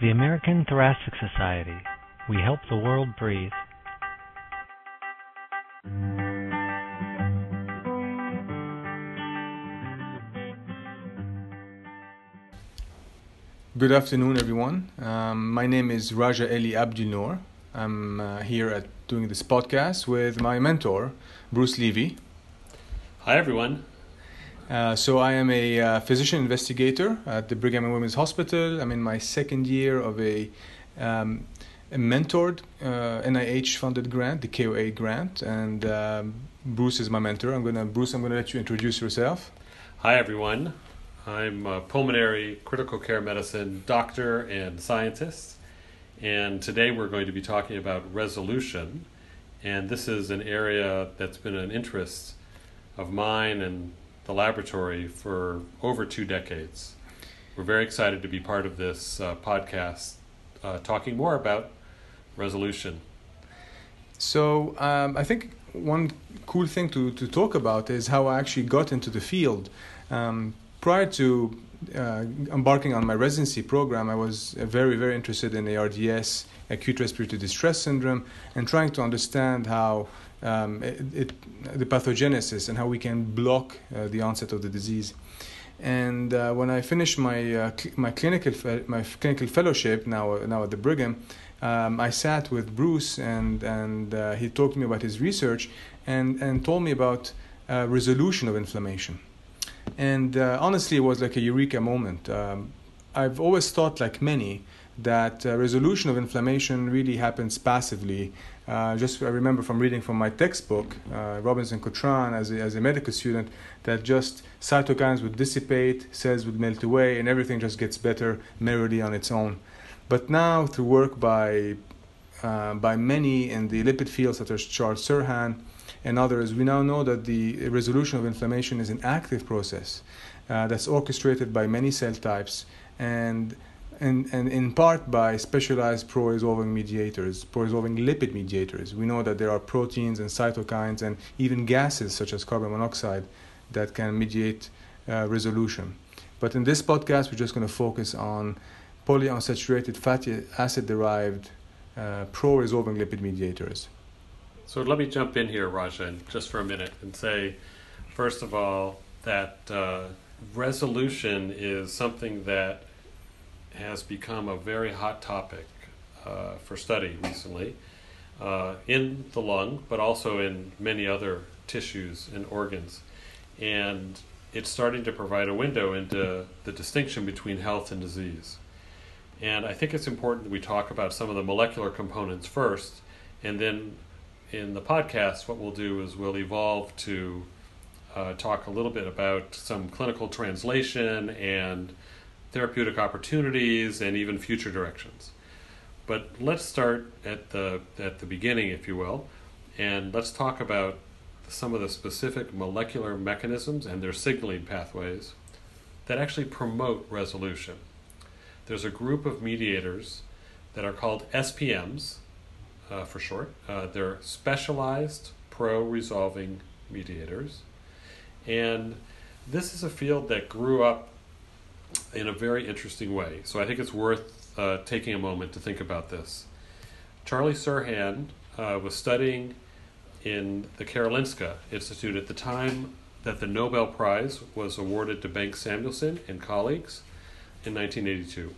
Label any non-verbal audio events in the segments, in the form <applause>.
The American Thoracic Society. We help the world breathe. Good afternoon, everyone. Um, my name is Raja Eli Abdulnour. I'm uh, here at doing this podcast with my mentor, Bruce Levy. Hi, everyone. Uh, so I am a uh, physician investigator at the Brigham and Women's Hospital. I'm in my second year of a, um, a mentored uh, NIH-funded grant, the KOA grant, and um, Bruce is my mentor. I'm gonna Bruce. I'm gonna let you introduce yourself. Hi, everyone. I'm a pulmonary critical care medicine doctor and scientist, and today we're going to be talking about resolution. And this is an area that's been an interest of mine and the laboratory for over two decades. We're very excited to be part of this uh, podcast uh, talking more about resolution. So um, I think one cool thing to, to talk about is how I actually got into the field. Um, prior to uh, embarking on my residency program, I was very, very interested in ARDS, acute respiratory distress syndrome, and trying to understand how um, it, it, the pathogenesis and how we can block uh, the onset of the disease. And uh, when I finished my uh, cl- my clinical fe- my clinical fellowship now now at the Brigham, um, I sat with Bruce and and uh, he talked to me about his research and and told me about uh, resolution of inflammation. And uh, honestly, it was like a eureka moment. Um, I've always thought, like many, that uh, resolution of inflammation really happens passively. Uh, just I remember from reading from my textbook, uh, Robbins and Cotran, as a, as a medical student, that just cytokines would dissipate, cells would melt away, and everything just gets better merely on its own. But now, through work by uh, by many in the lipid field, such as Charles Serhan and others, we now know that the resolution of inflammation is an active process uh, that's orchestrated by many cell types and and, and in part by specialized pro-resolving mediators, pro-resolving lipid mediators. We know that there are proteins and cytokines and even gases such as carbon monoxide that can mediate uh, resolution. But in this podcast, we're just going to focus on polyunsaturated fatty acid-derived uh, pro-resolving lipid mediators. So let me jump in here, Rajan, just for a minute and say, first of all, that uh, resolution is something that has become a very hot topic uh, for study recently uh, in the lung, but also in many other tissues and organs. And it's starting to provide a window into the distinction between health and disease. And I think it's important that we talk about some of the molecular components first, and then in the podcast, what we'll do is we'll evolve to uh, talk a little bit about some clinical translation and therapeutic opportunities and even future directions. But let's start at the at the beginning, if you will, and let's talk about some of the specific molecular mechanisms and their signaling pathways that actually promote resolution. There's a group of mediators that are called SPMs uh, for short. Uh, they're specialized pro resolving mediators. And this is a field that grew up in a very interesting way. So I think it's worth uh, taking a moment to think about this. Charlie Serhan uh, was studying in the Karolinska Institute at the time that the Nobel Prize was awarded to Bengt Samuelsson and colleagues in 1982.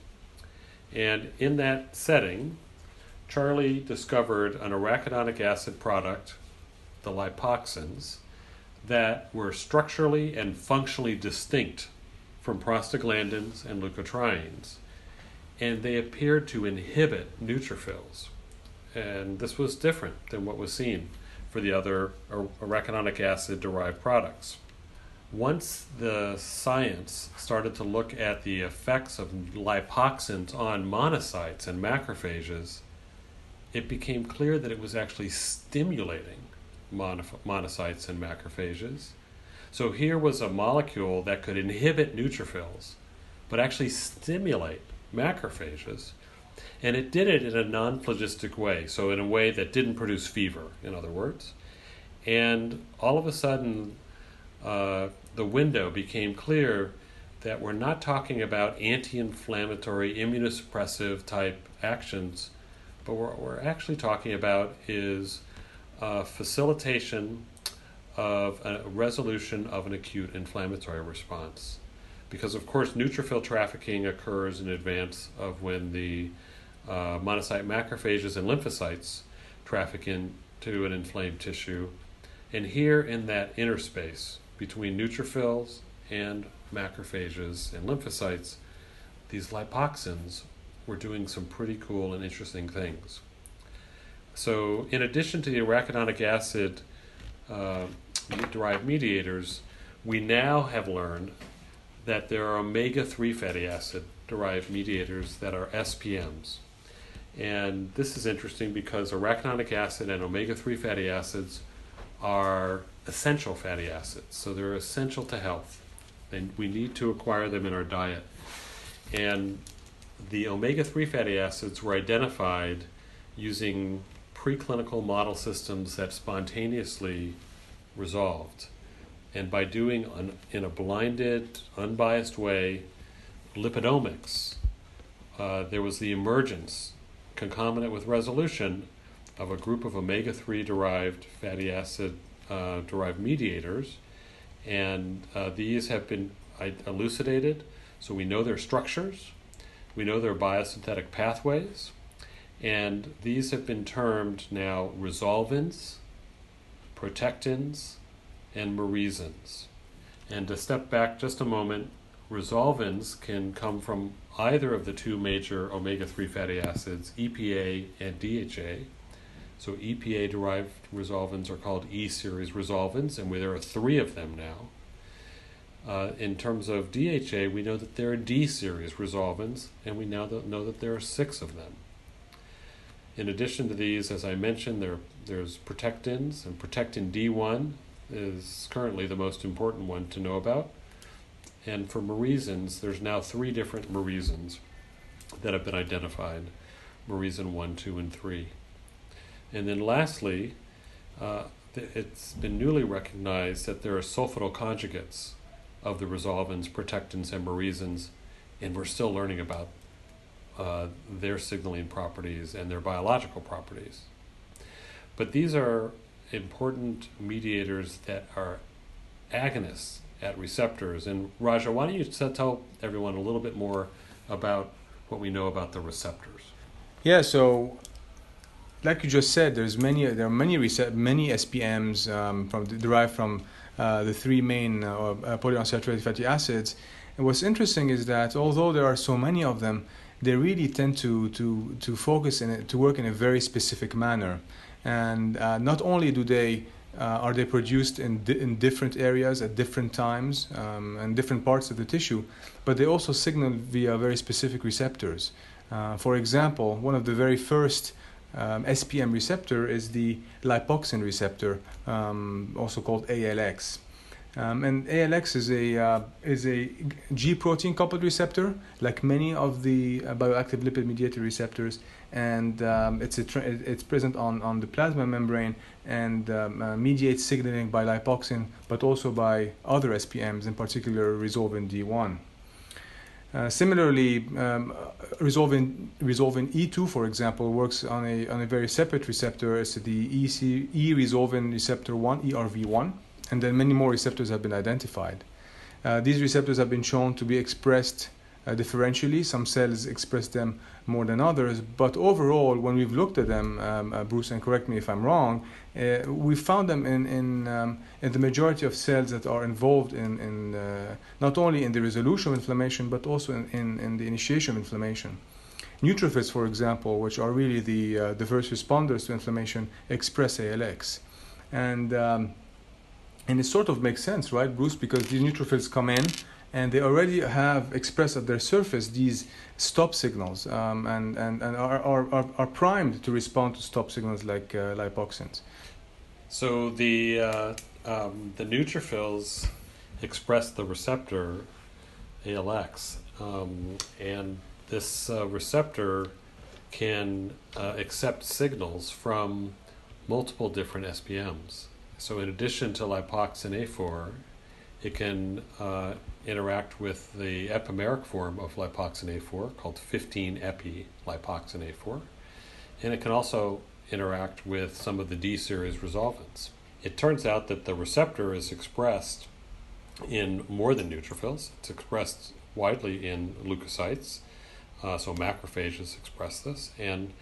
And in that setting, Charlie discovered an arachidonic acid product, the lipoxins, that were structurally and functionally distinct from prostaglandins and leukotrienes, and they appeared to inhibit neutrophils. And this was different than what was seen for the other arachidonic acid derived products. Once the science started to look at the effects of lipoxins on monocytes and macrophages, it became clear that it was actually stimulating monocytes and macrophages so here was a molecule that could inhibit neutrophils, but actually stimulate macrophages. And it did it in a non phlogistic way, so in a way that didn't produce fever, in other words. And all of a sudden, uh, the window became clear that we're not talking about anti-inflammatory, immunosuppressive type actions, but what we're actually talking about is uh, facilitation of a resolution of an acute inflammatory response. Because, of course, neutrophil trafficking occurs in advance of when the uh, monocyte macrophages and lymphocytes traffic into an inflamed tissue. And here in that interspace between neutrophils and macrophages and lymphocytes, these lipoxins were doing some pretty cool and interesting things. So, in addition to the arachidonic acid uh, derived mediators, we now have learned that there are omega 3 fatty acid derived mediators that are SPMs. And this is interesting because arachidonic acid and omega 3 fatty acids are essential fatty acids. So they're essential to health. And we need to acquire them in our diet. And the omega 3 fatty acids were identified using preclinical model systems that spontaneously resolved. And by doing an, in a blinded, unbiased way lipidomics, uh, there was the emergence, concomitant with resolution, of a group of omega 3 derived fatty acid uh, derived mediators. And uh, these have been elucidated, so we know their structures, we know their biosynthetic pathways, and these have been termed now resolvins, protectins, and maresins. And to step back just a moment, resolvins can come from either of the two major omega 3 fatty acids, EPA and DHA. So, EPA derived resolvins are called E series resolvins, and there are three of them now. Uh, in terms of DHA, we know that there are D series resolvins, and we now know that there are six of them. In addition to these, as I mentioned, there, there's protectins, and protectin D1 is currently the most important one to know about. And for maresins, there's now three different maresins that have been identified maresin 1, 2, and 3. And then lastly, uh, it's been newly recognized that there are sulfido conjugates of the resolvins, protectins, and maresins, and we're still learning about uh, their signaling properties and their biological properties. But these are important mediators that are agonists at receptors. And Raja, why don't you tell everyone a little bit more about what we know about the receptors? Yeah, so like you just said, there's many there are many recept- many SPMs um, from derived from uh, the three main uh, uh, polyunsaturated fatty acids. And what's interesting is that although there are so many of them, they really tend to to to focus and to work in a very specific manner. And uh, not only do they uh, are they produced in di- in different areas at different times um, and different parts of the tissue, but they also signal via very specific receptors. Uh, for example, one of the very first um, SPM receptor is the lipoxin receptor, um, also called ALX. Um, and ALX is a uh, is a G protein coupled receptor, like many of the uh, bioactive lipid mediated receptors, and um, it's a it's present on, on the plasma membrane and um, uh, mediates signaling by lipoxin, but also by other SPMs, in particular resolvin D1. Uh, similarly, um, resolvin, resolvin E2, for example, works on a, on a very separate receptor. As the EC, E resolvin receptor 1, ERV1, and then many more receptors have been identified. Uh, these receptors have been shown to be expressed uh, differentially. Some cells express them more than others, but overall, when we've looked at them, um, uh, Bruce, and correct me if I'm wrong, uh, we found them in in, um, in the majority of cells that are involved in, in uh, not only in the resolution of inflammation, but also in, in, in the initiation of inflammation. Neutrophils, for example, which are really the uh, the first responders to inflammation, express ALX, and um, and it sort of makes sense, right, Bruce? Because these neutrophils come in and they already have expressed at their surface these stop signals um, and, and, and are, are, are primed to respond to stop signals like uh, lipoxins. So the, uh, um, the neutrophils express the receptor ALX, um, and this uh, receptor can uh, accept signals from multiple different SPMs. So in addition to lipoxin A4, it can uh, interact with the epimeric form of lipoxin A4 called 15-epi lipoxin A4, and it can also interact with some of the D series resolvins. It turns out that the receptor is expressed in more than neutrophils. It's expressed widely in leukocytes, uh, so macrophages express this, and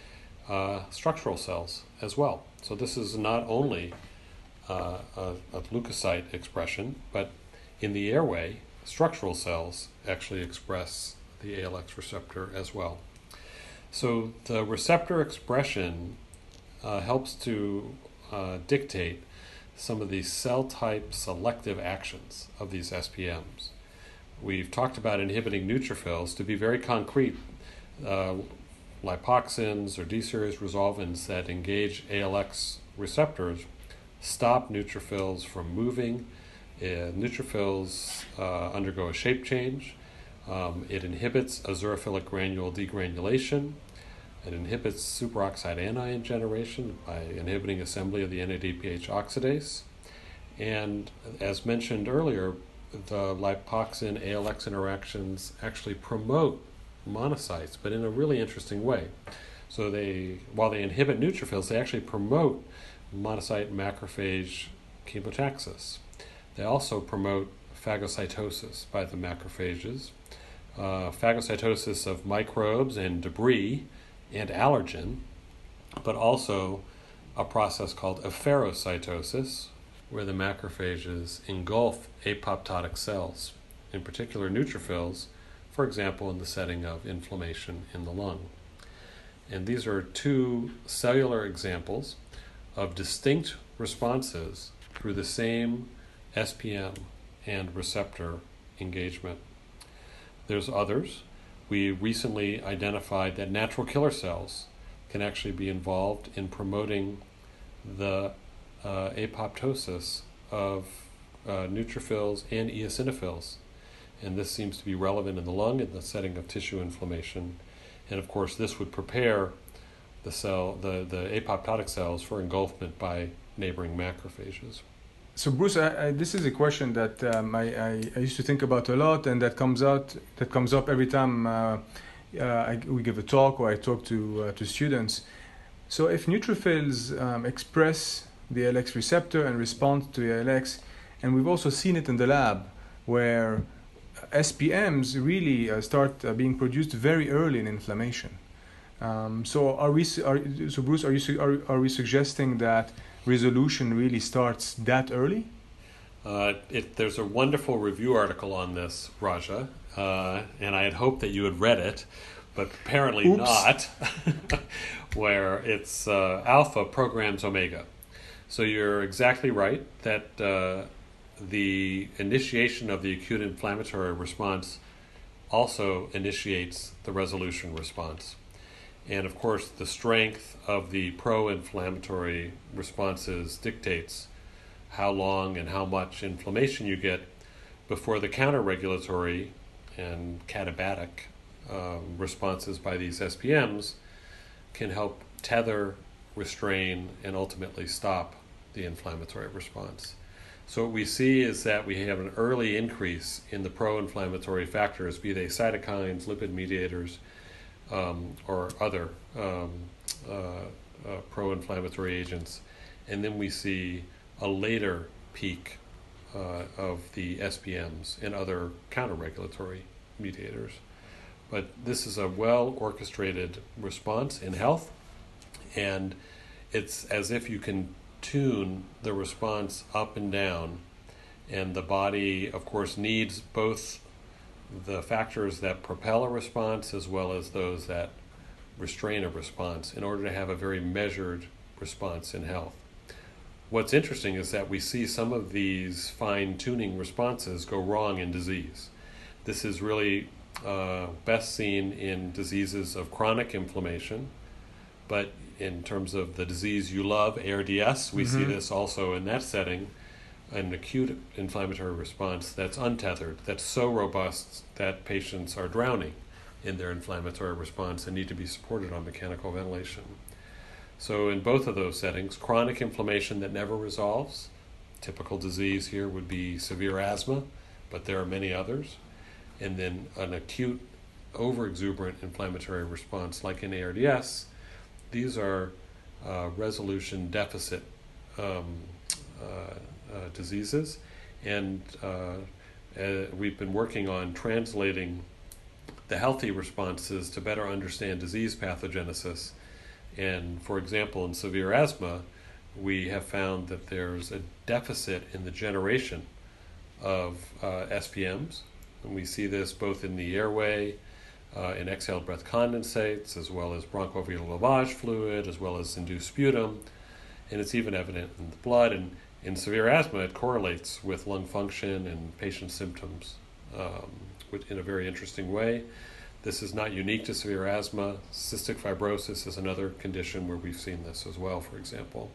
uh, structural cells as well. So this is not only uh, leukocyte expression, but in the airway, structural cells actually express the ALX receptor as well. So the receptor expression uh, helps to uh, dictate some of the cell type selective actions of these SPMs. We've talked about inhibiting neutrophils to be very concrete. Uh, lipoxins or D series resolvins that engage ALX receptors stop neutrophils from moving. Uh, neutrophils uh, undergo a shape change. Um, it inhibits azurophilic granule degranulation. It inhibits superoxide anion generation by inhibiting assembly of the NADPH oxidase. And as mentioned earlier, the lipoxin ALX interactions actually promote monocytes, but in a really interesting way. So they, while they inhibit neutrophils, they actually promote monocyte macrophage chemotaxis. They also promote phagocytosis by the macrophages, uh, phagocytosis of microbes and debris and allergen, but also a process called efferocytosis, where the macrophages engulf apoptotic cells, in particular neutrophils, for example, in the setting of inflammation in the lung. And these are two cellular examples of distinct responses through the same SPM and receptor engagement. There's others. We recently identified that natural killer cells can actually be involved in promoting the uh, apoptosis of uh, neutrophils and eosinophils. And this seems to be relevant in the lung in the setting of tissue inflammation. And of course, this would prepare the cell, the, the apoptotic cells for engulfment by neighboring macrophages. So Bruce, I, I, this is a question that um, I, I, used to think about a lot, and that comes out that comes up every time uh, uh, we give a talk or I talk to uh, to students. So if neutrophils um, express the ALX receptor and respond to ALX, and we've also seen it in the lab where SPMs really uh, start uh, being produced very early in inflammation. Um, so are we? Are, so Bruce, are you are, are we suggesting that resolution really starts that early? Uh, it, there's a wonderful review article on this, Raja, uh, and I had hoped that you had read it, but apparently Oops. not. <laughs> where it's uh, alpha programs omega. So you're exactly right that uh, the initiation of the acute inflammatory response also initiates the resolution response. And of course, the strength of the pro inflammatory responses dictates how long and how much inflammation you get before the counter regulatory and catabatic um, responses by these SPMs can help tether, restrain, and ultimately stop the inflammatory response. So, what we see is that we have an early increase in the pro inflammatory factors, be they cytokines, lipid mediators, um, or other um, uh, uh, pro inflammatory agents. And then we see a later peak uh, of the SPMs and other counter regulatory mediators. But this is a well orchestrated response in health, and it's as if you can tune the response up and down. And the body, of course, needs both the factors that propel a response as well as those that restrain a response in order to have a very measured response in health. What's interesting is that we see some of these fine tuning responses go wrong in disease. This is really uh, best seen in diseases of chronic inflammation, but in terms of the disease you love, ARDS, we mm-hmm. see this also in that setting an acute inflammatory response that's untethered, that's so robust that patients are drowning in their inflammatory response and need to be supported on mechanical ventilation. So, in both of those settings, chronic inflammation that never resolves, typical disease here would be severe asthma, but there are many others. And then an acute overexuberant inflammatory response, like in ARDS, these are uh, resolution deficit um, uh, diseases. And uh, uh, we've been working on translating the healthy responses to better understand disease pathogenesis. And for example, in severe asthma, we have found that there's a deficit in the generation of uh, SPMs. And we see this both in the airway, uh, in exhaled breath condensates, as well as bronchoalveolar lavage fluid, as well as induced sputum. And it's even evident in the blood. And in severe asthma, it correlates with lung function and patient symptoms um, in a very interesting way. This is not unique to severe asthma. Cystic fibrosis is another condition where we've seen this as well, for example.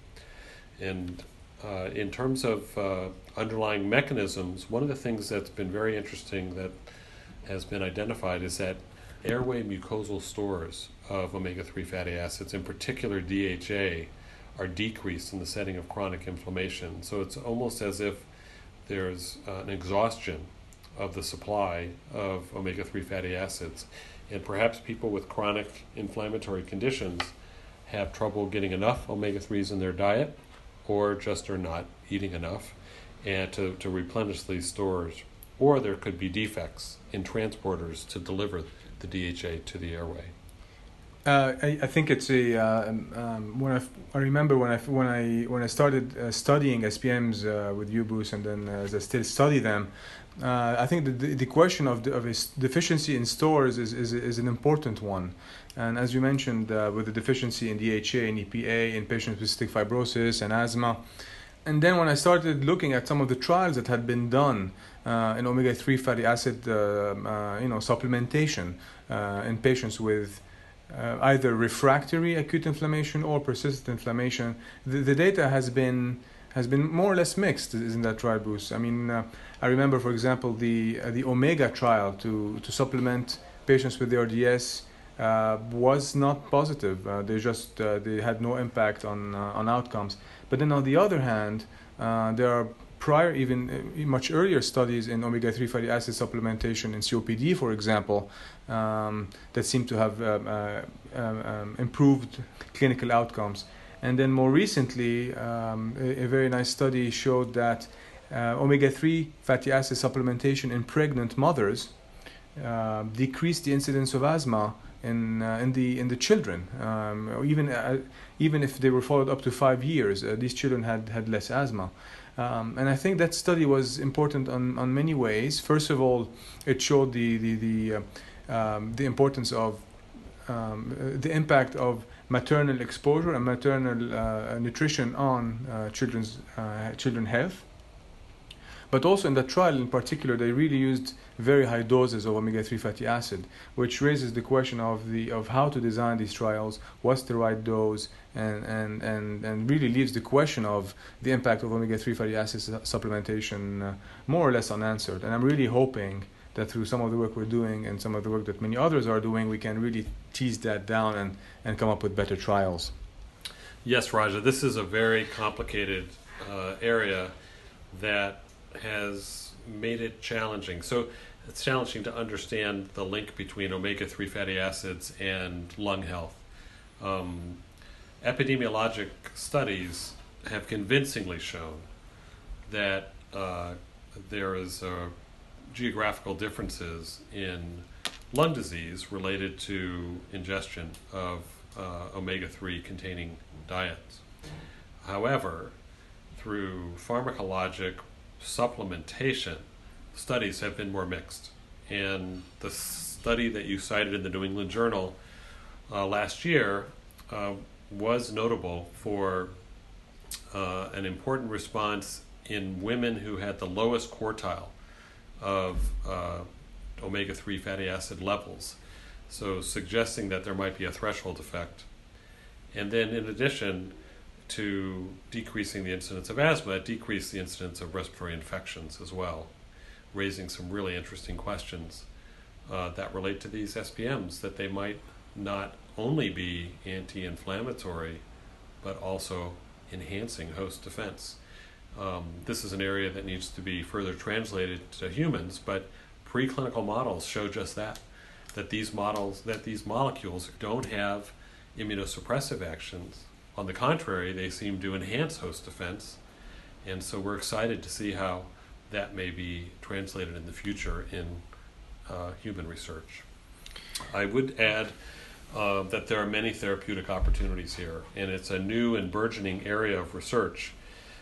And uh, in terms of uh, underlying mechanisms, one of the things that's been very interesting that has been identified is that airway mucosal stores of omega 3 fatty acids, in particular DHA, are decreased in the setting of chronic inflammation. So it's almost as if there's uh, an exhaustion of the supply of omega 3 fatty acids. And perhaps people with chronic inflammatory conditions have trouble getting enough omega 3s in their diet or just are not eating enough and to, to replenish these stores. Or there could be defects in transporters to deliver the DHA to the airway. Uh, I, I, think it's a uh, um, um, when I, I remember when I when I when I started uh, studying SPMs uh, with Bruce, and then as I still study them, uh, I think the, the question of the, of a deficiency in stores is, is is an important one, and as you mentioned, uh, with the deficiency in DHA and EPA in patients with cystic fibrosis and asthma, and then when I started looking at some of the trials that had been done in omega three fatty acid, you know, supplementation in patients with uh, either refractory acute inflammation or persistent inflammation. The, the, data has been has been more or less mixed in that trial, Bruce. I mean, uh, I remember, for example, the uh, the Omega trial to to supplement patients with the RDS uh, was not positive. Uh, they just uh, they had no impact on on outcomes. But then on the other hand, there are prior, even uh, much earlier studies in omega 3 fatty acid supplementation in COPD, for example, um, that seem to have um, uh, um, um, improved clinical outcomes. And then more recently, um, a, a, very nice study showed that uh, omega 3 fatty acid supplementation in pregnant mothers uh, decreased the incidence of asthma in, uh, in, the, in the children. Even, uh, even if they were followed up to five years, these children had, had less asthma. Um, and I think that study was important on, on many ways. First of all, it showed the the the, uh, um, the importance of um, uh, the impact of maternal exposure and maternal uh, nutrition on uh, children's uh, children health. But also in that trial in particular, they really used very high doses of omega-3 fatty acid, which raises the question of the of how to design these trials, what's the right dose, and and and, and really leaves the question of the impact of omega-3 fatty acid supplementation uh, more or less unanswered. And I'm really hoping that through some of the work we're doing and some of the work that many others are doing, we can really tease that down and, and come up with better trials. Yes, Raja, this is a very complicated uh, area that has made it challenging. So it's challenging to understand the link between omega 3 fatty acids and lung health. Um, epidemiologic studies have convincingly shown that uh, there is uh, geographical differences in lung disease related to ingestion of uh, omega 3 containing diets. However, through pharmacologic supplementation, studies have been more mixed. And the study that you cited in the New England Journal uh, last year uh, was notable for uh, an important response in women who had the lowest quartile of uh, omega 3 fatty acid levels. So, suggesting that there might be a threshold effect. And then, in addition, to decreasing the incidence of asthma, it decreased the incidence of respiratory infections as well, raising some really interesting questions uh, that relate to these SPMs, that they might not only be anti inflammatory, but also enhancing host defense. Um, this is an area that needs to be further translated to humans, but preclinical models show just that that these models that these molecules don't have immunosuppressive actions. On the contrary, they seem to enhance host defense, and so we're excited to see how that may be translated in the future in uh, human research. I would add uh, that there are many therapeutic opportunities here, and it's a new and burgeoning area of research.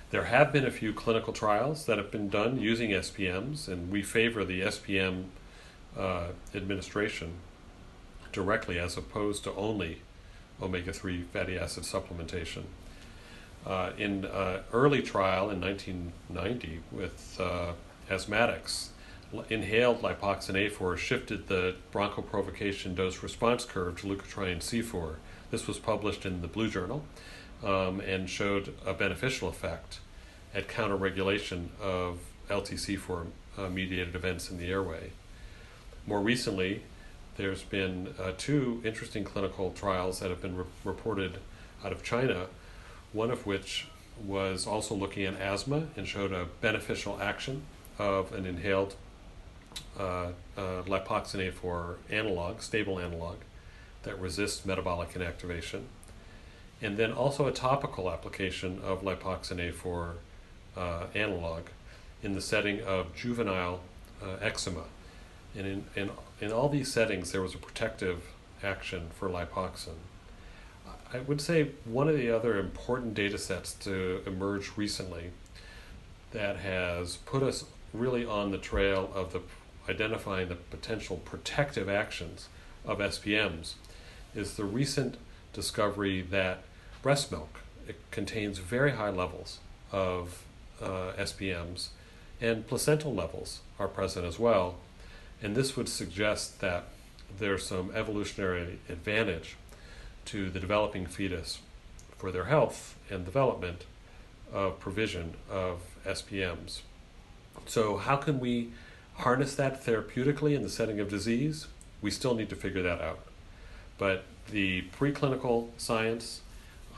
There have been a few clinical trials that have been done using SPMs, and we favor the SPM uh, administration directly as opposed to only omega 3 fatty acid supplementation. Uh, in uh, early trial in 1990 with uh, asthmatics, inhaled lipoxin A4 shifted the bronchoprovocation dose response curve to leukotriene C4. This was published in the Blue Journal um, and showed a beneficial effect at counterregulation of LTC4 uh, mediated events in the airway. More recently, there's been uh, two interesting clinical trials that have been re- reported out of China, one of which was also looking at asthma and showed a beneficial action of an inhaled uh, uh, lipoxin A4 analog, stable analog, that resists metabolic inactivation. And then also a topical application of lipoxin A4 uh, analog in the setting of juvenile uh, eczema. And in, in, in all these settings, there was a protective action for lipoxin. I would say one of the other important data sets to emerge recently that has put us really on the trail of the identifying the potential protective actions of SPMs is the recent discovery that breast milk contains very high levels of uh, SPMs and placental levels are present as well. And this would suggest that there's some evolutionary advantage to the developing fetus for their health and development of provision of SPMs. So, how can we harness that therapeutically in the setting of disease? We still need to figure that out. But the preclinical science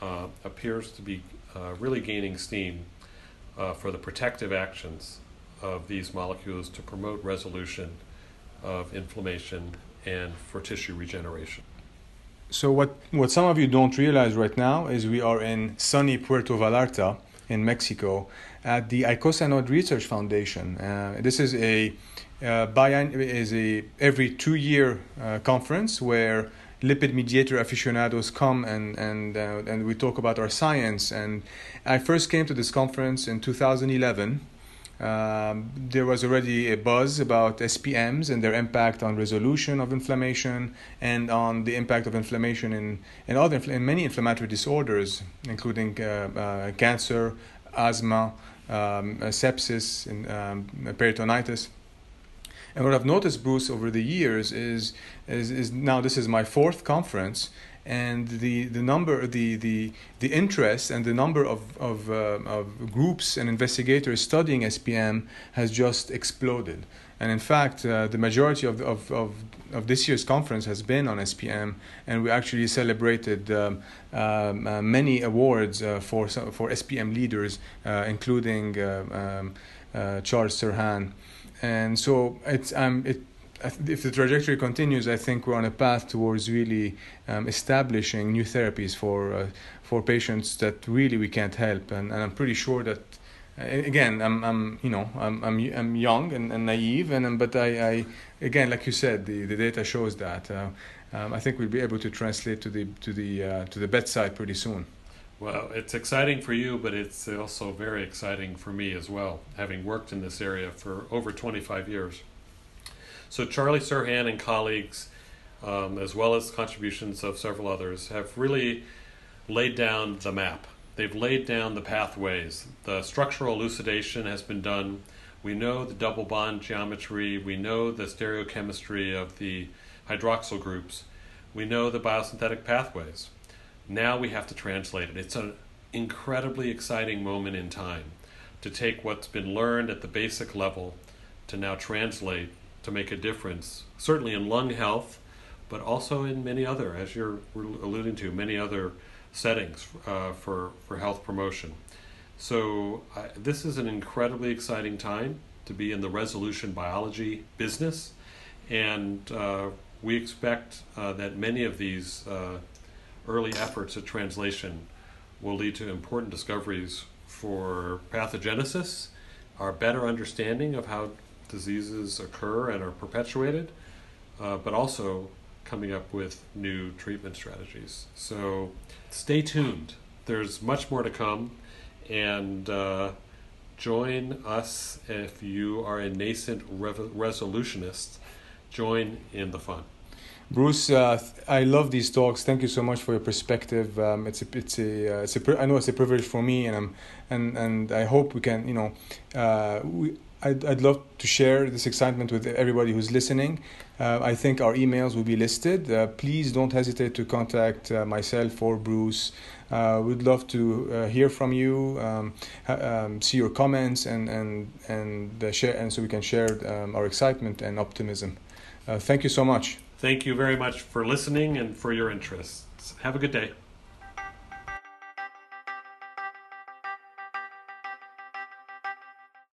uh, appears to be uh, really gaining steam uh, for the protective actions of these molecules to promote resolution of inflammation and for tissue regeneration. So what what some of you don't realize right now is we are in sunny Puerto Vallarta in Mexico at the Eicosanoid Research Foundation. Uh, this is a uh, is a every two year uh, conference where lipid mediator aficionados come and and uh, and we talk about our science. And I first came to this conference in 2011 um, there was already a buzz about SPMs and their impact on resolution of inflammation and on the impact of inflammation in, in, other, in many inflammatory disorders, including uh, uh, cancer, asthma, um, uh, sepsis, and um, peritonitis. And what I've noticed, Bruce, over the years is, is, is now this is my fourth conference, and the, the number the, the, the interest and the number of, of, uh, of groups and investigators studying SPM has just exploded. And in fact, uh, the majority of, of, of, of, this year's conference has been on SPM, and we actually celebrated um, um, uh, many awards uh, for, for SPM leaders, uh, including uh, um, Charles Serhan. And so it's, um, it, if the trajectory continues, I think we're on a path towards really um, establishing new therapies for uh, for patients that really we can't help, and, and I'm pretty sure that. Uh, again, I'm, I'm, you know, I'm, I'm, I'm young and, and naive, and but I, I, again, like you said, the, the data shows that. Uh, um, I think we'll be able to translate to the to the uh, to the bedside pretty soon. Well, it's exciting for you, but it's also very exciting for me as well, having worked in this area for over 25 years. So Charlie Serhan and colleagues, um, as well as contributions of several others, have really laid down the map. They've laid down the pathways. The structural elucidation has been done. We know the double bond geometry. We know the stereochemistry of the hydroxyl groups. We know the biosynthetic pathways. Now we have to translate it. It's an incredibly exciting moment in time to take what's been learned at the basic level to now translate to make a difference, certainly in lung health, but also in many other, as you're alluding to, many other settings uh, for, for health promotion. So, uh, this is an incredibly exciting time to be in the resolution biology business, and uh, we expect uh, that many of these uh, early efforts at translation will lead to important discoveries for pathogenesis, our better understanding of how diseases occur and are perpetuated, uh, but also coming up with new treatment strategies. So stay tuned. There's much more to come, and uh, join us if you are a nascent rev- resolutionist. Join in the fun. Bruce, uh, I love these talks. Thank you so much for your perspective. Um, it's a, it's a, uh, it's a, I know it's a privilege for me, and I'm, and and I hope we can, you know, uh, we, I'd, I'd love to share this excitement with everybody who's listening. Uh, I think our emails will be listed. Uh, please don't hesitate to contact uh, myself or Bruce. Uh, we'd love to uh, hear from you, um, um, see your comments, and and and uh, share, and so we can share um, our excitement and optimism. thank you so much. Thank you very much for listening and for your interest. Have a good day.